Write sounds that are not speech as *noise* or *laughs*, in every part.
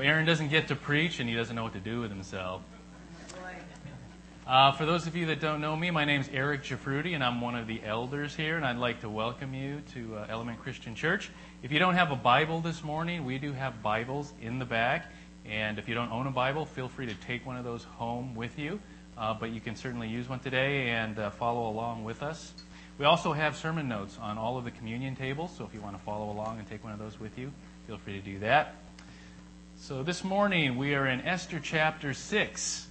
Aaron doesn't get to preach and he doesn't know what to do with himself. Uh, for those of you that don't know me, my name is Eric Giafruti, and I'm one of the elders here, and I'd like to welcome you to uh, Element Christian Church. If you don't have a Bible this morning, we do have Bibles in the back, and if you don't own a Bible, feel free to take one of those home with you. Uh, but you can certainly use one today and uh, follow along with us. We also have sermon notes on all of the communion tables, so if you want to follow along and take one of those with you, feel free to do that. So this morning we are in Esther chapter 6.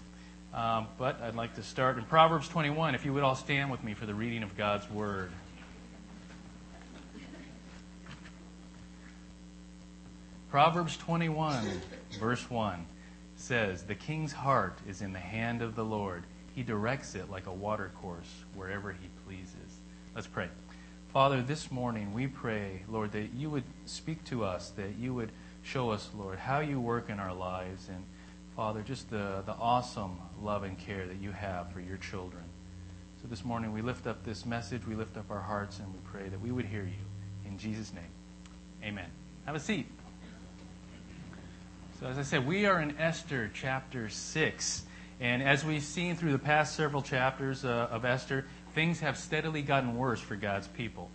Um, but I'd like to start in Proverbs 21. If you would all stand with me for the reading of God's Word. Proverbs 21, verse 1 says, The king's heart is in the hand of the Lord. He directs it like a watercourse wherever he pleases. Let's pray. Father, this morning we pray, Lord, that you would speak to us, that you would show us, Lord, how you work in our lives and Father, just the, the awesome love and care that you have for your children. So this morning we lift up this message, we lift up our hearts, and we pray that we would hear you. In Jesus' name, amen. Have a seat. So, as I said, we are in Esther chapter 6. And as we've seen through the past several chapters uh, of Esther, things have steadily gotten worse for God's people.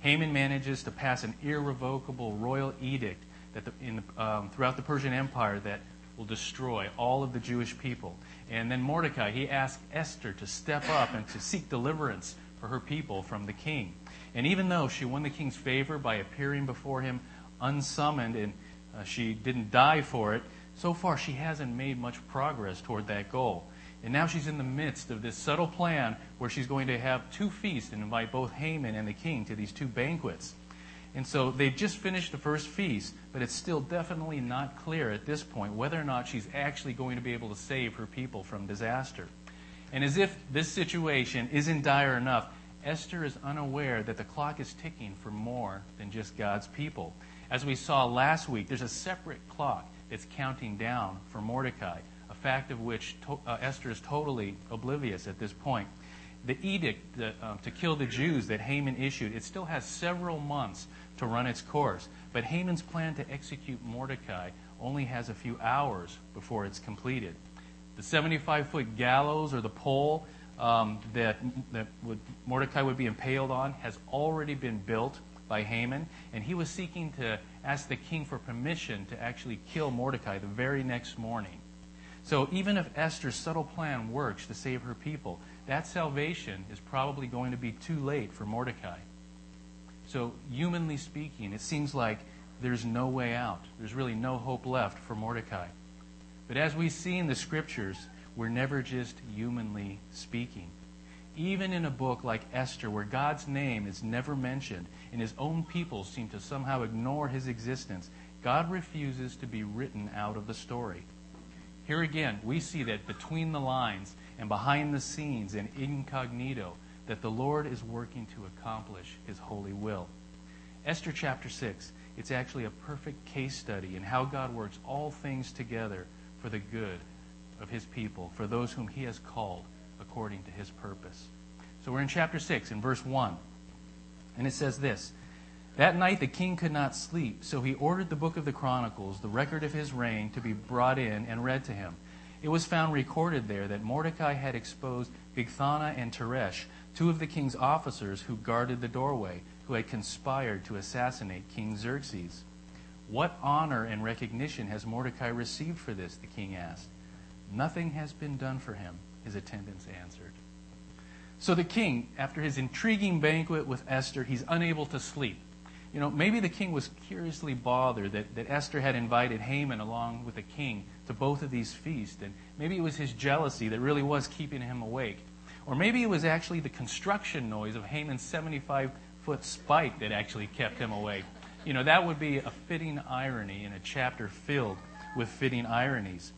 Haman manages to pass an irrevocable royal edict that the, in, um, throughout the Persian Empire that will destroy all of the Jewish people. And then Mordecai, he asked Esther to step up and to seek deliverance for her people from the king. And even though she won the king's favor by appearing before him unsummoned and uh, she didn't die for it, so far she hasn't made much progress toward that goal. And now she's in the midst of this subtle plan where she's going to have two feasts and invite both Haman and the king to these two banquets. And so they've just finished the first feast, but it's still definitely not clear at this point whether or not she's actually going to be able to save her people from disaster. And as if this situation isn't dire enough, Esther is unaware that the clock is ticking for more than just God's people. As we saw last week, there's a separate clock that's counting down for Mordecai, a fact of which to, uh, Esther is totally oblivious at this point. The edict that, um, to kill the Jews that Haman issued, it still has several months to run its course. But Haman's plan to execute Mordecai only has a few hours before it's completed. The 75 foot gallows or the pole um, that, that would, Mordecai would be impaled on has already been built by Haman, and he was seeking to ask the king for permission to actually kill Mordecai the very next morning. So even if Esther's subtle plan works to save her people, that salvation is probably going to be too late for Mordecai. So, humanly speaking, it seems like there's no way out. There's really no hope left for Mordecai. But as we see in the scriptures, we're never just humanly speaking. Even in a book like Esther, where God's name is never mentioned and his own people seem to somehow ignore his existence, God refuses to be written out of the story. Here again, we see that between the lines and behind the scenes and incognito, that the Lord is working to accomplish his holy will. Esther chapter 6, it's actually a perfect case study in how God works all things together for the good of his people, for those whom he has called according to his purpose. So we're in chapter 6, in verse 1. And it says this That night the king could not sleep, so he ordered the book of the Chronicles, the record of his reign, to be brought in and read to him. It was found recorded there that Mordecai had exposed Bigthana and Teresh, two of the king's officers who guarded the doorway, who had conspired to assassinate King Xerxes. What honor and recognition has Mordecai received for this? the king asked. Nothing has been done for him, his attendants answered. So the king, after his intriguing banquet with Esther, he's unable to sleep. You know, maybe the king was curiously bothered that, that Esther had invited Haman along with the king to both of these feasts, and maybe it was his jealousy that really was keeping him awake. Or maybe it was actually the construction noise of Haman's 75 foot spike that actually kept him awake. You know, that would be a fitting irony in a chapter filled with fitting ironies.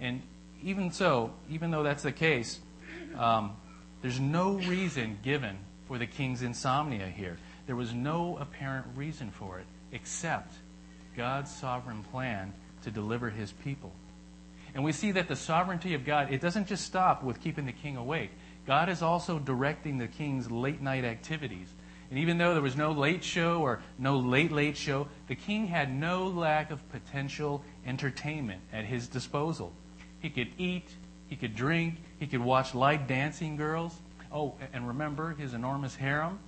And even so, even though that's the case, um, there's no reason given for the king's insomnia here. There was no apparent reason for it except God's sovereign plan to deliver his people. And we see that the sovereignty of God, it doesn't just stop with keeping the king awake. God is also directing the king's late night activities. And even though there was no late show or no late, late show, the king had no lack of potential entertainment at his disposal. He could eat, he could drink, he could watch light dancing girls. Oh, and remember his enormous harem?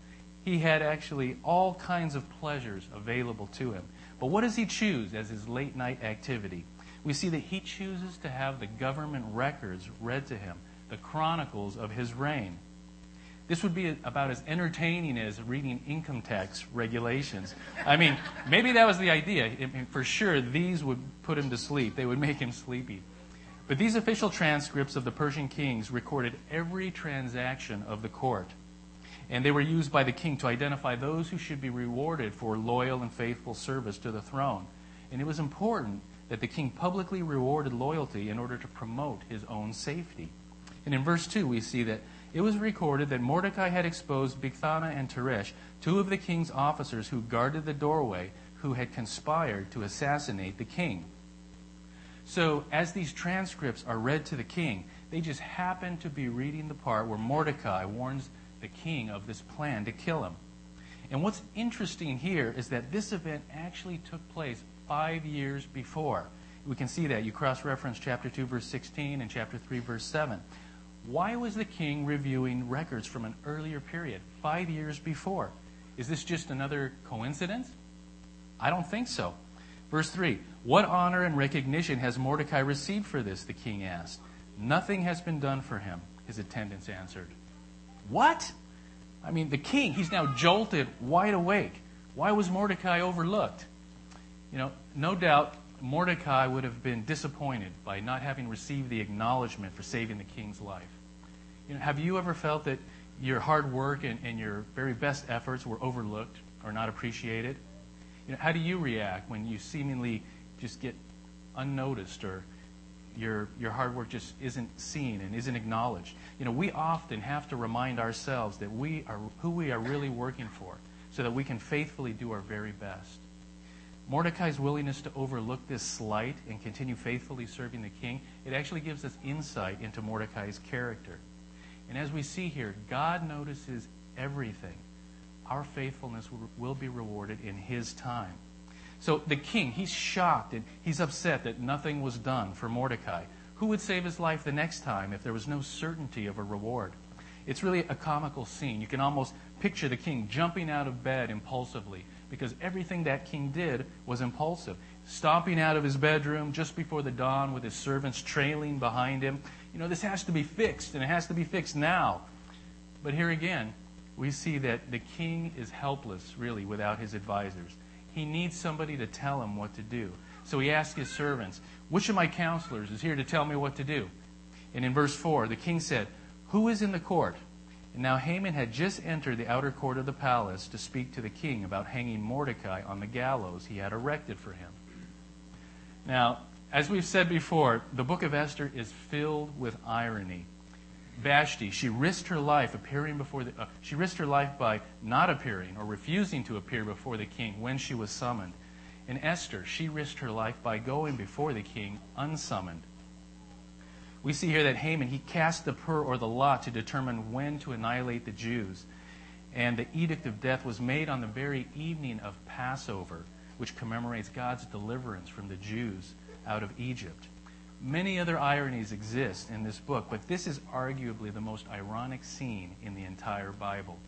He had actually all kinds of pleasures available to him. But what does he choose as his late night activity? We see that he chooses to have the government records read to him, the chronicles of his reign. This would be about as entertaining as reading income tax regulations. I mean, maybe that was the idea. I mean, For sure, these would put him to sleep, they would make him sleepy. But these official transcripts of the Persian kings recorded every transaction of the court. And they were used by the king to identify those who should be rewarded for loyal and faithful service to the throne. And it was important that the king publicly rewarded loyalty in order to promote his own safety. And in verse 2, we see that it was recorded that Mordecai had exposed Bigthana and Teresh, two of the king's officers who guarded the doorway, who had conspired to assassinate the king. So, as these transcripts are read to the king, they just happen to be reading the part where Mordecai warns the king of this plan to kill him. And what's interesting here is that this event actually took place five years before. We can see that. You cross reference chapter 2, verse 16, and chapter 3, verse 7. Why was the king reviewing records from an earlier period, five years before? Is this just another coincidence? I don't think so. Verse 3 What honor and recognition has Mordecai received for this? the king asked. Nothing has been done for him, his attendants answered. What? I mean, the king, he's now jolted wide awake. Why was Mordecai overlooked? You know, no doubt Mordecai would have been disappointed by not having received the acknowledgement for saving the king's life. You know, have you ever felt that your hard work and, and your very best efforts were overlooked or not appreciated? You know, how do you react when you seemingly just get unnoticed or your, your hard work just isn't seen and isn't acknowledged? You know, we often have to remind ourselves that we are who we are really working for so that we can faithfully do our very best. Mordecai's willingness to overlook this slight and continue faithfully serving the king, it actually gives us insight into Mordecai's character. And as we see here, God notices everything. Our faithfulness will be rewarded in His time. So the king, he's shocked and he's upset that nothing was done for Mordecai. Who would save his life the next time if there was no certainty of a reward? It's really a comical scene. You can almost picture the king jumping out of bed impulsively because everything that king did was impulsive. Stomping out of his bedroom just before the dawn with his servants trailing behind him you know, this has to be fixed, and it has to be fixed now. But here again, we see that the king is helpless, really, without his advisors. He needs somebody to tell him what to do. So he asks his servants, Which of my counselors is here to tell me what to do? And in verse 4, the king said, Who is in the court? And now Haman had just entered the outer court of the palace to speak to the king about hanging Mordecai on the gallows he had erected for him. Now, as we've said before, the book of Esther is filled with irony. Vashti, she risked her life appearing before the, uh, she risked her life by not appearing or refusing to appear before the king when she was summoned. And Esther, she risked her life by going before the king unsummoned. We see here that Haman, he cast the pur or the lot to determine when to annihilate the Jews. And the edict of death was made on the very evening of Passover, which commemorates God's deliverance from the Jews out of Egypt. Many other ironies exist in this book, but this is arguably the most ironic scene in the entire Bible.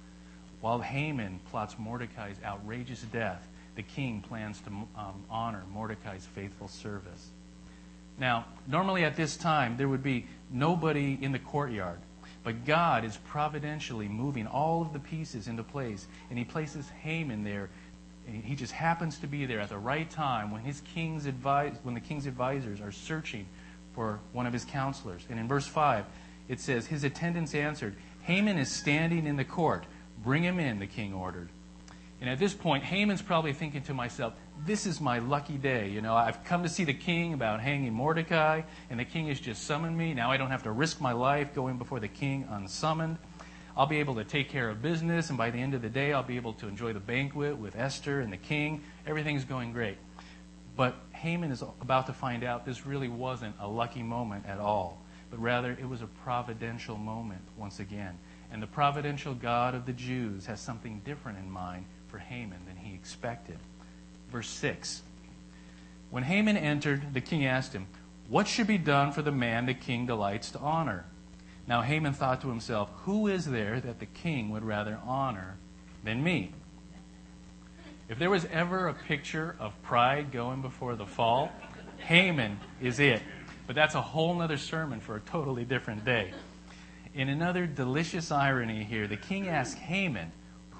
While Haman plots Mordecai's outrageous death, the king plans to um, honor Mordecai's faithful service. Now, normally at this time, there would be nobody in the courtyard, but God is providentially moving all of the pieces into place, and he places Haman there he just happens to be there at the right time when his king's advise, when the king's advisors are searching for one of his counselors. And in verse 5, it says, His attendants answered, Haman is standing in the court. Bring him in, the king ordered. And at this point, Haman's probably thinking to myself, this is my lucky day. You know, I've come to see the king about hanging Mordecai, and the king has just summoned me. Now I don't have to risk my life going before the king unsummoned. I'll be able to take care of business, and by the end of the day, I'll be able to enjoy the banquet with Esther and the king. Everything's going great. But Haman is about to find out this really wasn't a lucky moment at all, but rather it was a providential moment once again. And the providential God of the Jews has something different in mind for Haman than he expected. Verse 6 When Haman entered, the king asked him, What should be done for the man the king delights to honor? Now Haman thought to himself, Who is there that the king would rather honor than me? If there was ever a picture of pride going before the fall, Haman is it. But that's a whole other sermon for a totally different day. In another delicious irony here, the king asks Haman,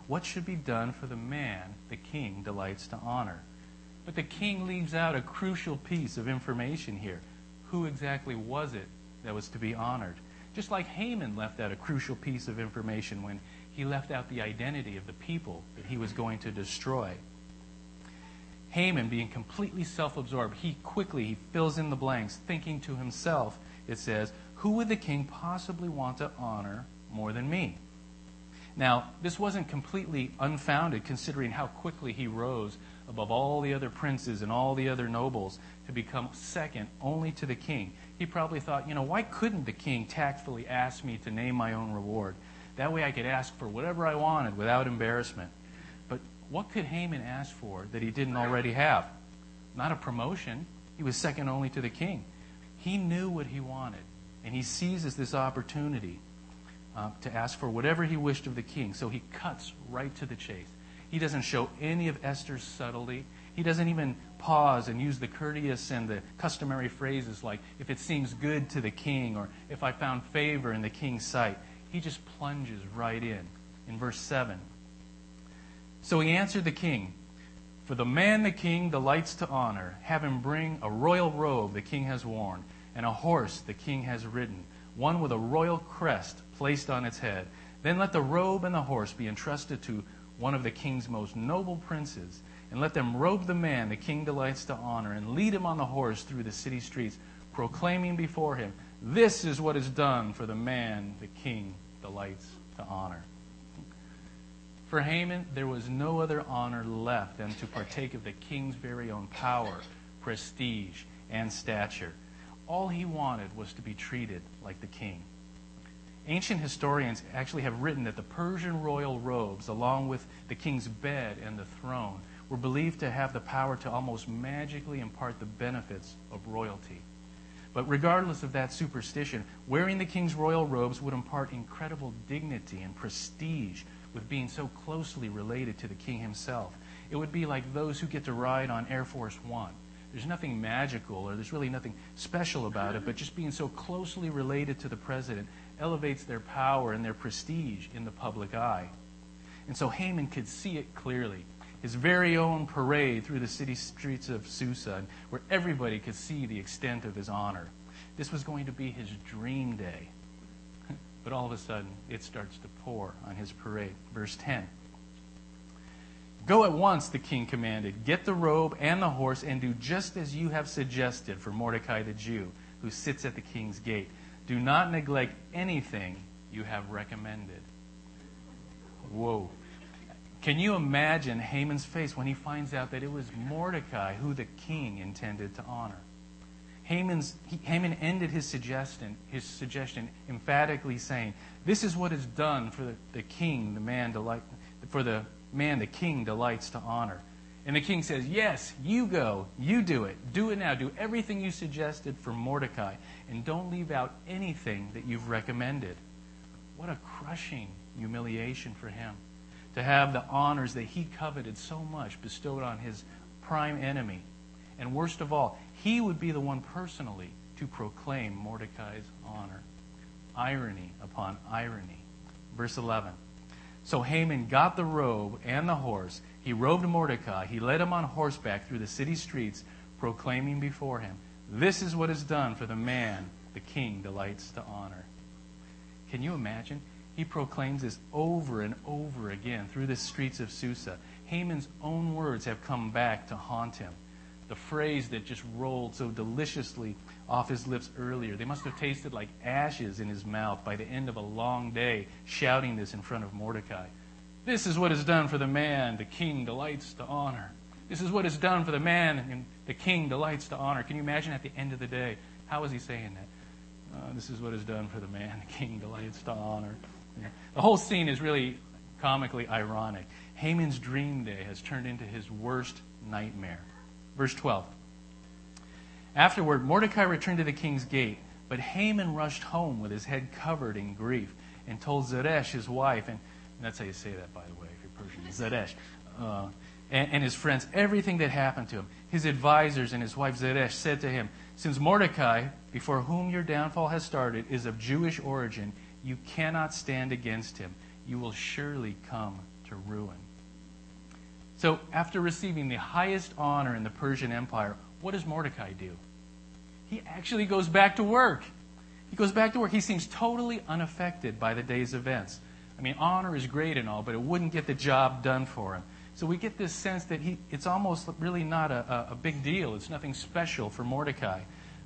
What should be done for the man the king delights to honor? But the king leaves out a crucial piece of information here. Who exactly was it that was to be honored? Just like Haman left out a crucial piece of information when he left out the identity of the people that he was going to destroy. Haman, being completely self absorbed, he quickly he fills in the blanks, thinking to himself, it says, Who would the king possibly want to honor more than me? Now, this wasn't completely unfounded considering how quickly he rose above all the other princes and all the other nobles to become second only to the king. He probably thought, you know, why couldn't the king tactfully ask me to name my own reward? That way I could ask for whatever I wanted without embarrassment. But what could Haman ask for that he didn't already have? Not a promotion. He was second only to the king. He knew what he wanted, and he seizes this opportunity uh, to ask for whatever he wished of the king. So he cuts right to the chase. He doesn't show any of Esther's subtlety. He doesn't even pause and use the courteous and the customary phrases like, if it seems good to the king, or if I found favor in the king's sight he just plunges right in. In verse 7. So he answered the king, For the man the king delights to honor, have him bring a royal robe the king has worn, and a horse the king has ridden, one with a royal crest placed on its head. Then let the robe and the horse be entrusted to one of the king's most noble princes, and let them robe the man the king delights to honor, and lead him on the horse through the city streets, proclaiming before him, this is what is done for the man the king delights to honor. For Haman, there was no other honor left than to partake of the king's very own power, prestige, and stature. All he wanted was to be treated like the king. Ancient historians actually have written that the Persian royal robes, along with the king's bed and the throne, were believed to have the power to almost magically impart the benefits of royalty. But regardless of that superstition, wearing the king's royal robes would impart incredible dignity and prestige with being so closely related to the king himself. It would be like those who get to ride on Air Force One. There's nothing magical or there's really nothing special about it, but just being so closely related to the president elevates their power and their prestige in the public eye. And so Haman could see it clearly his very own parade through the city streets of Susa, where everybody could see the extent of his honor. This was going to be his dream day. *laughs* But all of a sudden, it starts to pour on his parade. Verse 10. Go at once, the king commanded. Get the robe and the horse and do just as you have suggested for Mordecai the Jew, who sits at the king's gate. Do not neglect anything you have recommended. Whoa. Can you imagine Haman's face when he finds out that it was Mordecai who the king intended to honor? Haman's, he, Haman ended his suggestion, his suggestion emphatically saying, This is what is done for the, the king, the man delight, for the man the king delights to honor. And the king says, Yes, you go. You do it. Do it now. Do everything you suggested for Mordecai. And don't leave out anything that you've recommended. What a crushing humiliation for him to have the honors that he coveted so much bestowed on his prime enemy. And worst of all, he would be the one personally to proclaim Mordecai's honor. Irony upon irony. Verse 11. So Haman got the robe and the horse. He robed Mordecai. He led him on horseback through the city streets, proclaiming before him, This is what is done for the man the king delights to honor. Can you imagine? He proclaims this over and over again through the streets of Susa. Haman's own words have come back to haunt him. The phrase that just rolled so deliciously off his lips earlier, they must have tasted like ashes in his mouth by the end of a long day shouting this in front of Mordecai. This is what is done for the man the king delights to honor. This is what is done for the man and the king delights to honor. Can you imagine at the end of the day? How is he saying that? Uh, this is what is done for the man the king delights to honor. *laughs* The whole scene is really comically ironic. Haman's dream day has turned into his worst nightmare. Verse 12. Afterward, Mordecai returned to the king's gate, but Haman rushed home with his head covered in grief and told Zeresh, his wife, and, and that's how you say that, by the way, if you're Persian, *laughs* Zeresh, uh, and, and his friends, everything that happened to him. His advisors and his wife Zeresh said to him, Since Mordecai, before whom your downfall has started, is of Jewish origin, you cannot stand against him. You will surely come to ruin. So, after receiving the highest honor in the Persian Empire, what does Mordecai do? He actually goes back to work. He goes back to work. He seems totally unaffected by the day's events. I mean, honor is great and all, but it wouldn't get the job done for him. So we get this sense that he, it's almost really not a, a, big deal. It's nothing special for Mordecai.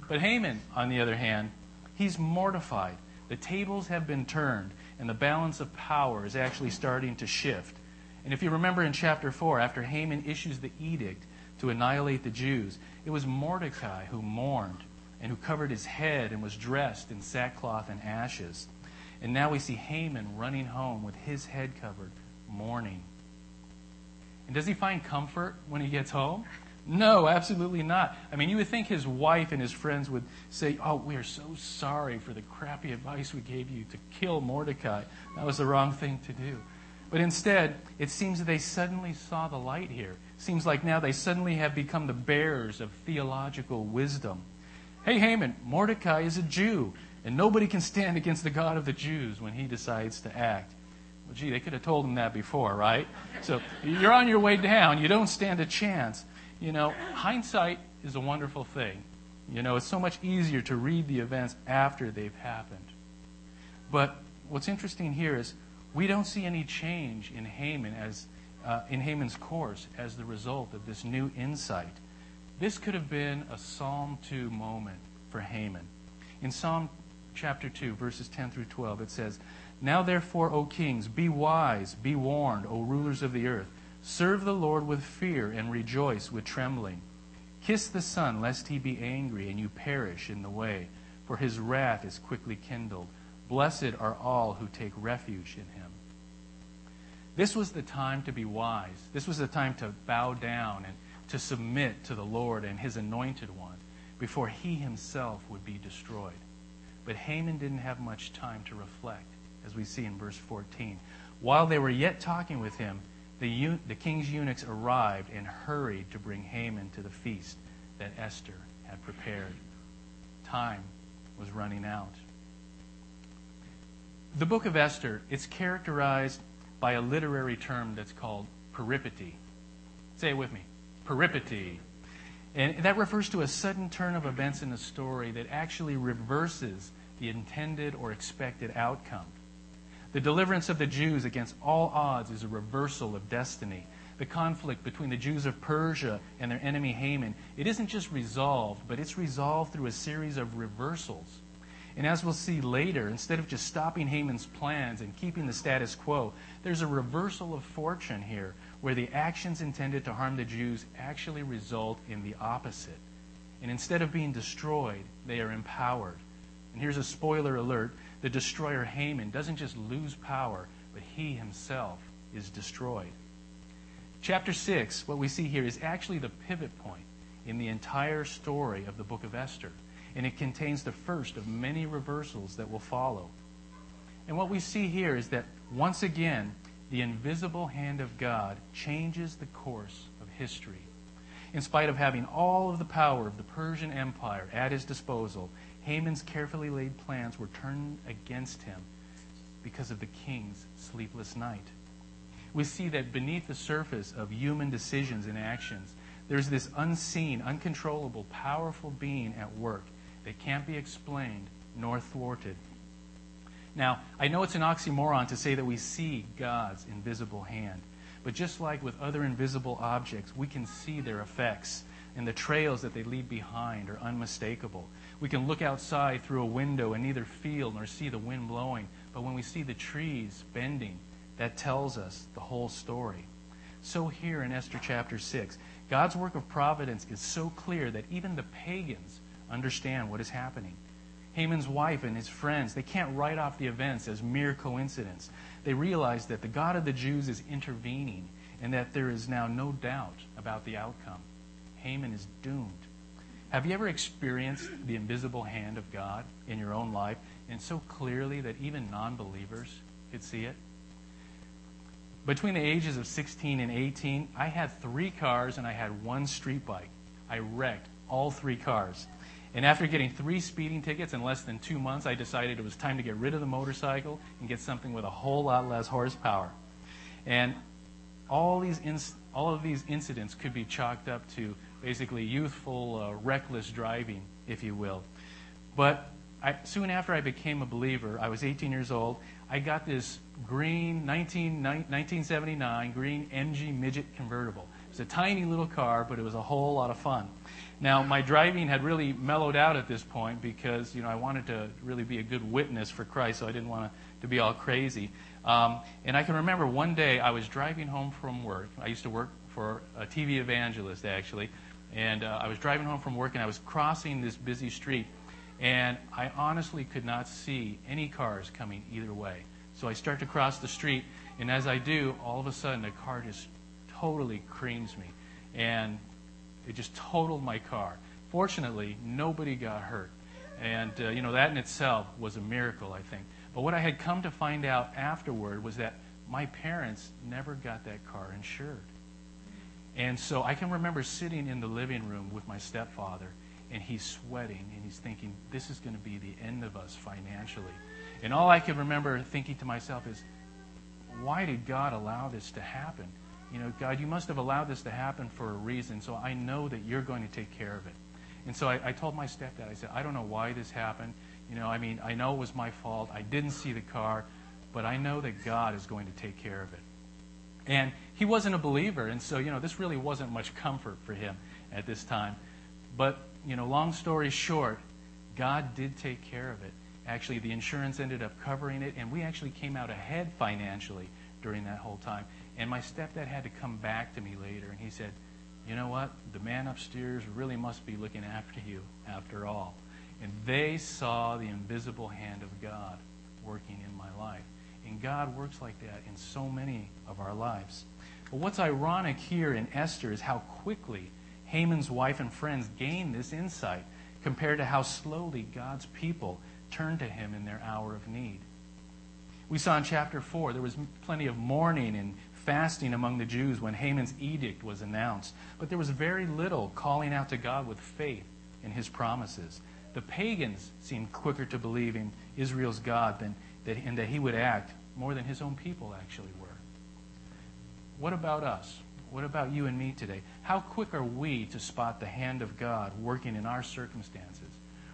But Haman, on the other hand, he's mortified. The tables have been turned, and the balance of power is actually starting to shift. And if you remember in chapter 4, after Haman issues the edict to annihilate the Jews, it was Mordecai who mourned and who covered his head and was dressed in sackcloth and ashes. And now we see Haman running home with his head covered, mourning. And does he find comfort when he gets home? No, absolutely not. I mean, you would think his wife and his friends would say, Oh, we are so sorry for the crappy advice we gave you to kill Mordecai. That was the wrong thing to do. But instead, it seems that they suddenly saw the light here. Seems like now they suddenly have become the bearers of theological wisdom. Hey, Haman, Mordecai is a Jew, and nobody can stand against the God of the Jews when he decides to act. Well, gee, they could have told him that before, right? So you're on your way down. You don't stand a chance. You know, hindsight is a wonderful thing. You know, it's so much easier to read the events after they've happened. But what's interesting here is we don't see any change in Haman as uh, in Haman's course as the result of this new insight. This could have been a Psalm 2 moment for Haman. In Psalm chapter 2, verses 10 through 12, it says, Now therefore, O kings, be wise, be warned, O rulers of the earth. Serve the Lord with fear and rejoice with trembling. Kiss the Son, lest he be angry and you perish in the way, for his wrath is quickly kindled. Blessed are all who take refuge in him. This was the time to be wise. This was the time to bow down and to submit to the Lord and his anointed one before he himself would be destroyed. But Haman didn't have much time to reflect, as we see in verse 14. While they were yet talking with him, the, the king's eunuchs arrived and hurried to bring Haman to the feast that Esther had prepared. Time was running out. The book of Esther, it's characterized by a literary term that's called peripety. Say it with me. Peripety. And that refers to a sudden turn of events in a story that actually reverses the intended or expected outcome. The deliverance of the Jews against all odds is a reversal of destiny. The conflict between the Jews of Persia and their enemy Haman, it isn't just resolved, but it's resolved through a series of reversals. And as we'll see later, instead of just stopping Haman's plans and keeping the status quo, there's a reversal of fortune here where the actions intended to harm the Jews actually result in the opposite. And instead of being destroyed, they are empowered. And here's a spoiler alert the destroyer Haman doesn't just lose power, but he himself is destroyed. Chapter 6, what we see here, is actually the pivot point in the entire story of the book of Esther and it contains the first of many reversals that will follow. And what we see here is that once again, the invisible hand of God changes the course of history. In spite of having all of the power of the Persian Empire at his disposal, Haman's carefully laid plans were turned against him because of the king's sleepless night. We see that beneath the surface of human decisions and actions, there's this unseen, uncontrollable, powerful being at work that can't be explained nor thwarted. Now, I know it's an oxymoron to say that we see God's invisible hand, but just like with other invisible objects, we can see their effects, and the trails that they leave behind are unmistakable. We can look outside through a window and neither feel nor see the wind blowing, but when we see the trees bending, that tells us the whole story. So, here in Esther chapter 6, God's work of providence is so clear that even the pagans understand what is happening. Haman's wife and his friends, they can't write off the events as mere coincidence. They realize that the God of the Jews is intervening and that there is now no doubt about the outcome. Haman is doomed. Have you ever experienced the invisible hand of God in your own life and so clearly that even non believers could see it? Between the ages of 16 and 18, I had three cars and I had one street bike. I wrecked all three cars. And after getting three speeding tickets in less than two months, I decided it was time to get rid of the motorcycle and get something with a whole lot less horsepower. And all these all of these incidents could be chalked up to basically youthful, uh, reckless driving, if you will. But I, soon after I became a believer, I was 18 years old. I got this green 19, 1979 green MG midget convertible. It was a tiny little car, but it was a whole lot of fun. Now, my driving had really mellowed out at this point because, you know, I wanted to really be a good witness for Christ, so I didn't want to, to be all crazy. Um, and I can remember one day I was driving home from work. I used to work for a TV evangelist, actually. And uh, I was driving home from work and I was crossing this busy street. And I honestly could not see any cars coming either way. So I start to cross the street. And as I do, all of a sudden, a car just totally creams me. And it just totaled my car. Fortunately, nobody got hurt. And, uh, you know, that in itself was a miracle, I think. But what I had come to find out afterward was that my parents never got that car insured. And so I can remember sitting in the living room with my stepfather, and he's sweating, and he's thinking, this is going to be the end of us financially. And all I can remember thinking to myself is, why did God allow this to happen? You know, God, you must have allowed this to happen for a reason, so I know that you're going to take care of it. And so I, I told my stepdad, I said, I don't know why this happened. You know, I mean, I know it was my fault. I didn't see the car, but I know that God is going to take care of it. And he wasn't a believer, and so, you know, this really wasn't much comfort for him at this time. But, you know, long story short, God did take care of it. Actually, the insurance ended up covering it, and we actually came out ahead financially during that whole time. And my stepdad had to come back to me later, and he said, You know what? The man upstairs really must be looking after you after all. And they saw the invisible hand of God working in my life. And God works like that in so many of our lives. But what's ironic here in Esther is how quickly Haman's wife and friends gained this insight compared to how slowly God's people turned to him in their hour of need. We saw in chapter 4 there was plenty of mourning and fasting among the Jews when Haman's edict was announced, but there was very little calling out to God with faith in his promises. The pagans seemed quicker to believe in Israel's God than and that he would act more than his own people actually were. What about us? What about you and me today? How quick are we to spot the hand of God working in our circumstances?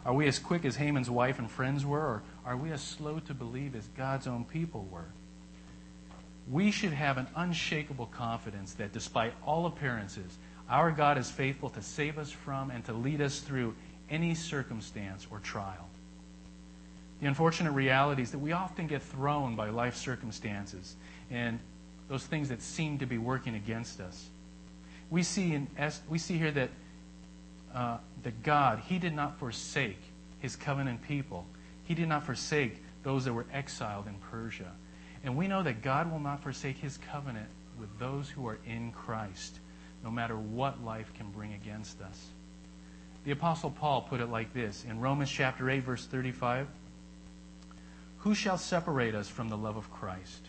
Are we as quick as Haman's wife and friends were, or are we as slow to believe as God's own people were? We should have an unshakable confidence that despite all appearances, our God is faithful to save us from and to lead us through any circumstance or trial. The unfortunate reality is that we often get thrown by life circumstances and those things that seem to be working against us. We see, in, we see here that, uh, that God, He did not forsake His covenant people. He did not forsake those that were exiled in Persia. And we know that God will not forsake His covenant with those who are in Christ, no matter what life can bring against us. The Apostle Paul put it like this in Romans chapter 8, verse 35 Who shall separate us from the love of Christ?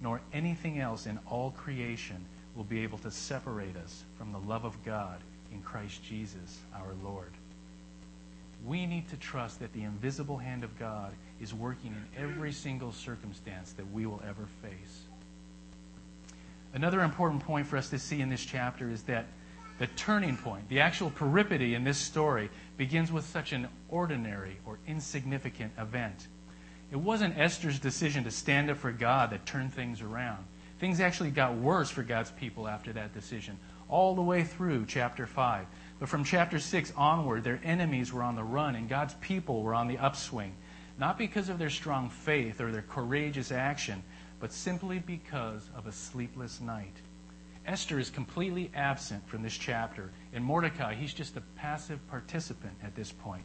nor anything else in all creation will be able to separate us from the love of God in Christ Jesus our Lord. We need to trust that the invisible hand of God is working in every single circumstance that we will ever face. Another important point for us to see in this chapter is that the turning point, the actual peripety in this story, begins with such an ordinary or insignificant event. It wasn't Esther's decision to stand up for God that turned things around. Things actually got worse for God's people after that decision, all the way through chapter 5. But from chapter 6 onward, their enemies were on the run and God's people were on the upswing. Not because of their strong faith or their courageous action, but simply because of a sleepless night. Esther is completely absent from this chapter, and Mordecai, he's just a passive participant at this point.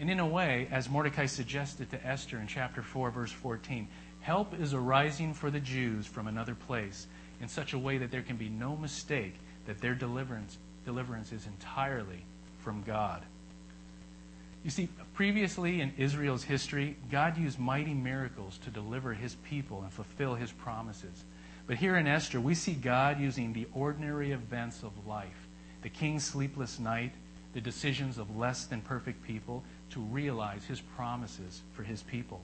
And in a way, as Mordecai suggested to Esther in chapter 4, verse 14, help is arising for the Jews from another place in such a way that there can be no mistake that their deliverance, deliverance is entirely from God. You see, previously in Israel's history, God used mighty miracles to deliver his people and fulfill his promises. But here in Esther, we see God using the ordinary events of life the king's sleepless night, the decisions of less than perfect people to realize his promises for his people.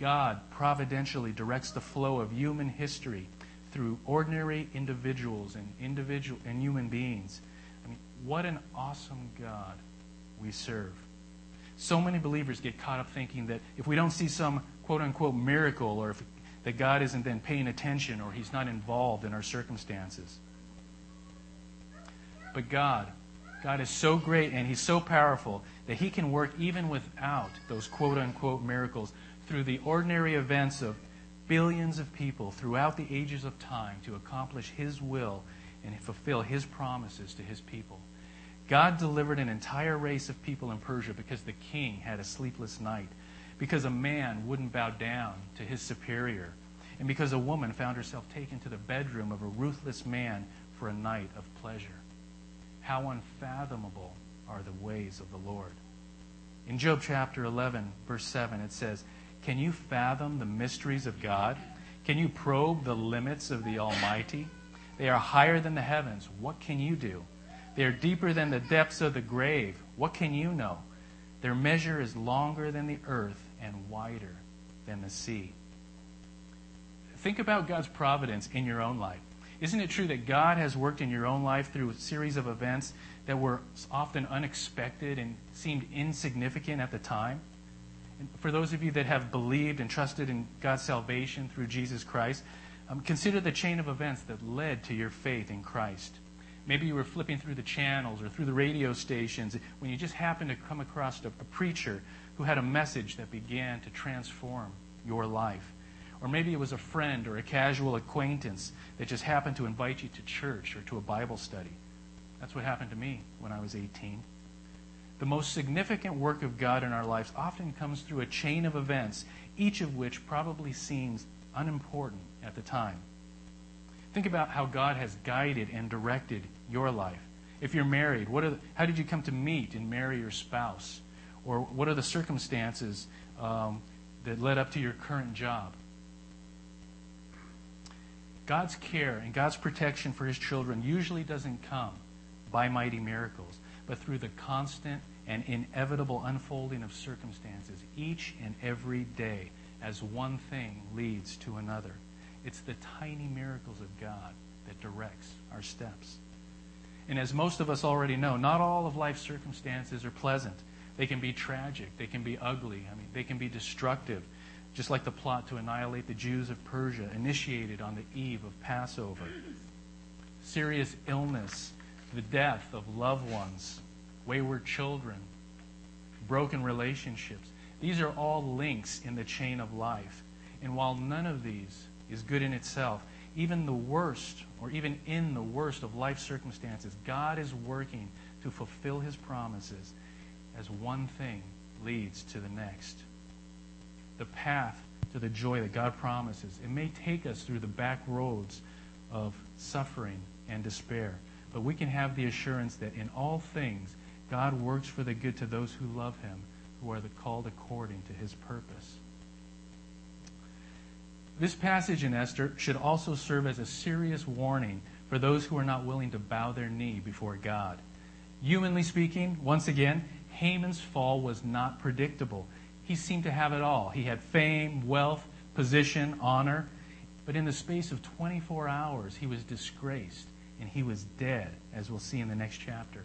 God providentially directs the flow of human history through ordinary individuals and individual and human beings. I mean, what an awesome God we serve. So many believers get caught up thinking that if we don't see some quote unquote miracle or if that God isn't then paying attention or he's not involved in our circumstances. But God, God is so great and he's so powerful that he can work even without those quote unquote miracles through the ordinary events of billions of people throughout the ages of time to accomplish his will and fulfill his promises to his people. God delivered an entire race of people in Persia because the king had a sleepless night, because a man wouldn't bow down to his superior, and because a woman found herself taken to the bedroom of a ruthless man for a night of pleasure. How unfathomable are the ways of the Lord. In Job chapter 11, verse 7, it says, Can you fathom the mysteries of God? Can you probe the limits of the Almighty? They are higher than the heavens. What can you do? They are deeper than the depths of the grave. What can you know? Their measure is longer than the earth and wider than the sea. Think about God's providence in your own life. Isn't it true that God has worked in your own life through a series of events that were often unexpected and seemed insignificant at the time? And for those of you that have believed and trusted in God's salvation through Jesus Christ, um, consider the chain of events that led to your faith in Christ. Maybe you were flipping through the channels or through the radio stations when you just happened to come across a, a preacher who had a message that began to transform your life. Or maybe it was a friend or a casual acquaintance that just happened to invite you to church or to a Bible study. That's what happened to me when I was 18. The most significant work of God in our lives often comes through a chain of events, each of which probably seems unimportant at the time. Think about how God has guided and directed your life. If you're married, what the, how did you come to meet and marry your spouse? Or what are the circumstances um, that led up to your current job? God's care and God's protection for his children usually doesn't come by mighty miracles, but through the constant and inevitable unfolding of circumstances each and every day as one thing leads to another. It's the tiny miracles of God that directs our steps. And as most of us already know, not all of life's circumstances are pleasant. They can be tragic. They can be ugly. I mean, they can be destructive, just like the plot to annihilate the Jews of Persia, initiated on the eve of Passover. Serious illness, the death of loved ones, wayward children, broken relationships. These are all links in the chain of life. And while none of these is good in itself, even the worst, or even in the worst of life circumstances, God is working to fulfill his promises as one thing leads to the next. The path to the joy that God promises, it may take us through the back roads of suffering and despair, but we can have the assurance that in all things, God works for the good to those who love him, who are called according to his purpose. This passage in Esther should also serve as a serious warning for those who are not willing to bow their knee before God. Humanly speaking, once again, Haman's fall was not predictable. He seemed to have it all. He had fame, wealth, position, honor. But in the space of 24 hours, he was disgraced and he was dead, as we'll see in the next chapter.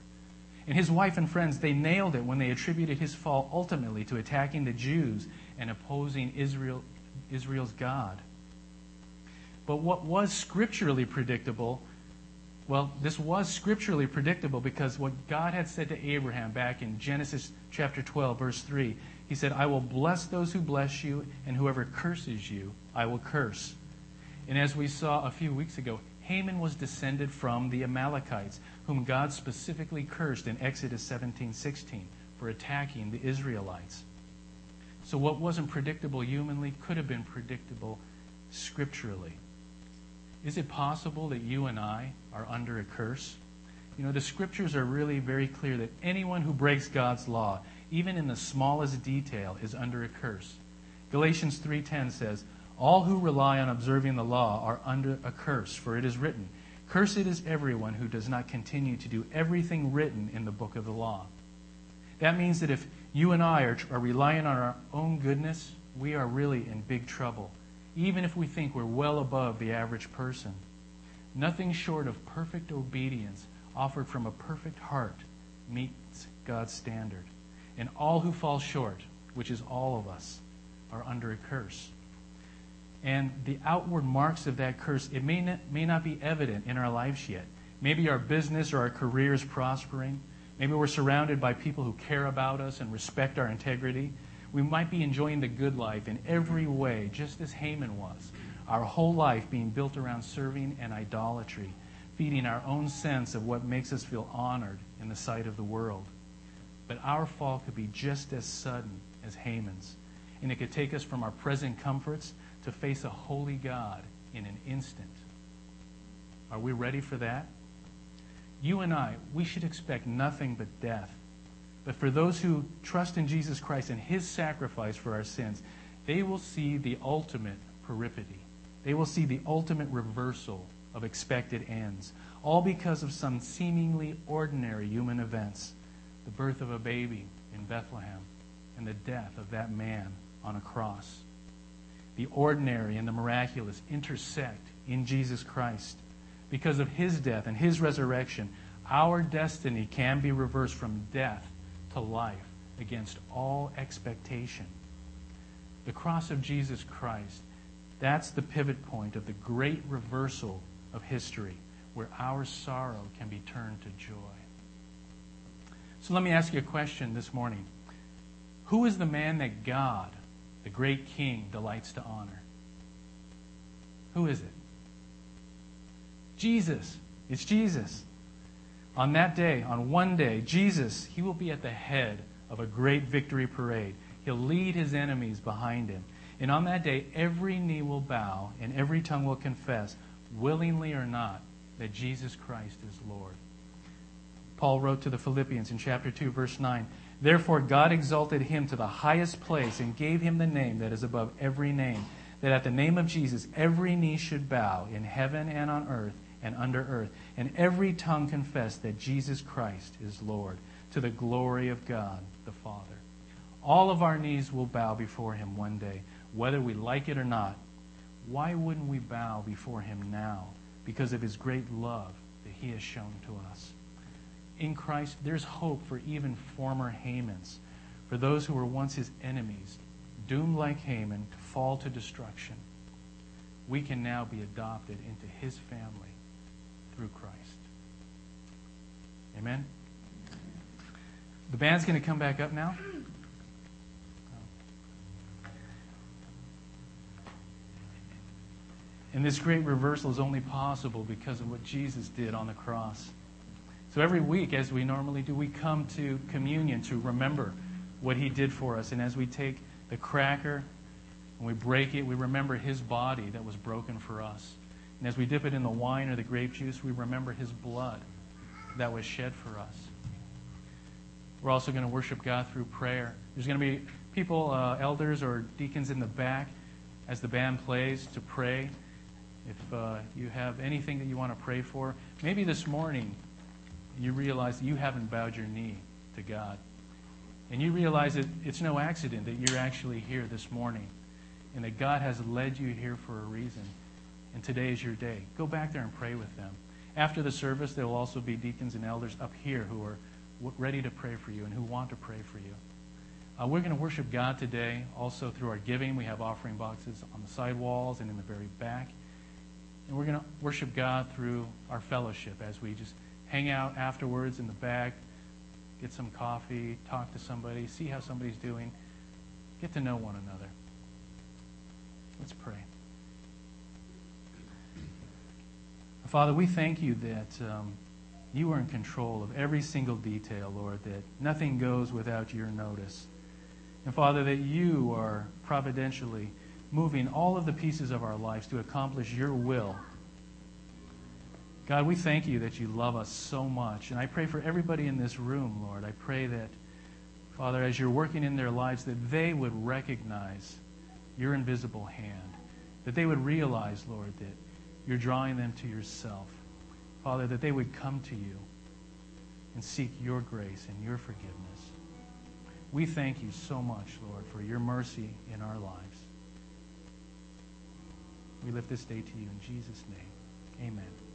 And his wife and friends, they nailed it when they attributed his fall ultimately to attacking the Jews and opposing Israel, Israel's God. But what was scripturally predictable, well, this was scripturally predictable because what God had said to Abraham back in Genesis chapter 12, verse 3, he said, I will bless those who bless you, and whoever curses you, I will curse. And as we saw a few weeks ago, Haman was descended from the Amalekites, whom God specifically cursed in Exodus 17:16 for attacking the Israelites. So what wasn't predictable humanly could have been predictable scripturally. Is it possible that you and I are under a curse? You know, the scriptures are really very clear that anyone who breaks God's law, even in the smallest detail, is under a curse. Galatians 3:10 says, "All who rely on observing the law are under a curse, for it is written, Cursed is everyone who does not continue to do everything written in the book of the law." That means that if you and I are, are relying on our own goodness, we are really in big trouble even if we think we're well above the average person. Nothing short of perfect obedience offered from a perfect heart meets God's standard. And all who fall short, which is all of us, are under a curse. And the outward marks of that curse, it may not, may not be evident in our lives yet. Maybe our business or our career is prospering. Maybe we're surrounded by people who care about us and respect our integrity we might be enjoying the good life in every way, just as Haman was. Our whole life being built around serving and idolatry, feeding our own sense of what makes us feel honored in the sight of the world. But our fall could be just as sudden as Haman's, and it could take us from our present comforts to face a holy God in an instant. Are we ready for that? You and I, we should expect nothing but death but for those who trust in Jesus Christ and his sacrifice for our sins, they will see the ultimate peripety. They will see the ultimate reversal of expected ends, all because of some seemingly ordinary human events the birth of a baby in Bethlehem and the death of that man on a cross. The ordinary and the miraculous intersect in Jesus Christ. Because of his death and his resurrection, our destiny can be reversed from death to life against all expectation. The cross of Jesus Christ, that's the pivot point of the great reversal of history where our sorrow can be turned to joy. So let me ask you a question this morning. Who is the man that God, the great king, delights to honor? Who is it? Jesus. It's Jesus. On that day, on one day, Jesus, he will be at the head of a great victory parade. He'll lead his enemies behind him. And on that day, every knee will bow and every tongue will confess, willingly or not, that Jesus Christ is Lord. Paul wrote to the Philippians in chapter 2, verse 9 Therefore, God exalted him to the highest place and gave him the name that is above every name, that at the name of Jesus every knee should bow in heaven and on earth and under earth, and every tongue confess that Jesus Christ is Lord, to the glory of God the Father. All of our knees will bow before him one day, whether we like it or not. Why wouldn't we bow before him now? Because of his great love that he has shown to us. In Christ, there's hope for even former Hamans, for those who were once his enemies, doomed like Haman to fall to destruction. We can now be adopted into his family through Christ. Amen? The band's going to come back up now. And this great reversal is only possible because of what Jesus did on the cross. So every week, as we normally do, we come to communion to remember what he did for us. And as we take the cracker and we break it, we remember his body that was broken for us. And as we dip it in the wine or the grape juice, we remember his blood that was shed for us. We're also going to worship God through prayer. There's going to be people, uh, elders or deacons in the back as the band plays to pray. If uh, you have anything that you want to pray for, maybe this morning you realize you haven't bowed your knee to God. And you realize that it's no accident that you're actually here this morning and that God has led you here for a reason and today is your day. Go back there and pray with them. After the service, there will also be deacons and elders up here who are ready to pray for you and who want to pray for you. Uh, we're going to worship God today also through our giving. We have offering boxes on the side walls and in the very back. And we're going to worship God through our fellowship as we just hang out afterwards in the back, get some coffee, talk to somebody, see how somebody's doing, get to know one another. Let's pray. Father, we thank you that um, you are in control of every single detail, Lord, that nothing goes without your notice. And Father, that you are providentially moving all of the pieces of our lives to accomplish your will. God, we thank you that you love us so much. And I pray for everybody in this room, Lord. I pray that, Father, as you're working in their lives, that they would recognize your invisible hand, that they would realize, Lord, that you're drawing them to yourself. Father, that they would come to you and seek your grace and your forgiveness. We thank you so much, Lord, for your mercy in our lives. We lift this day to you in Jesus' name. Amen.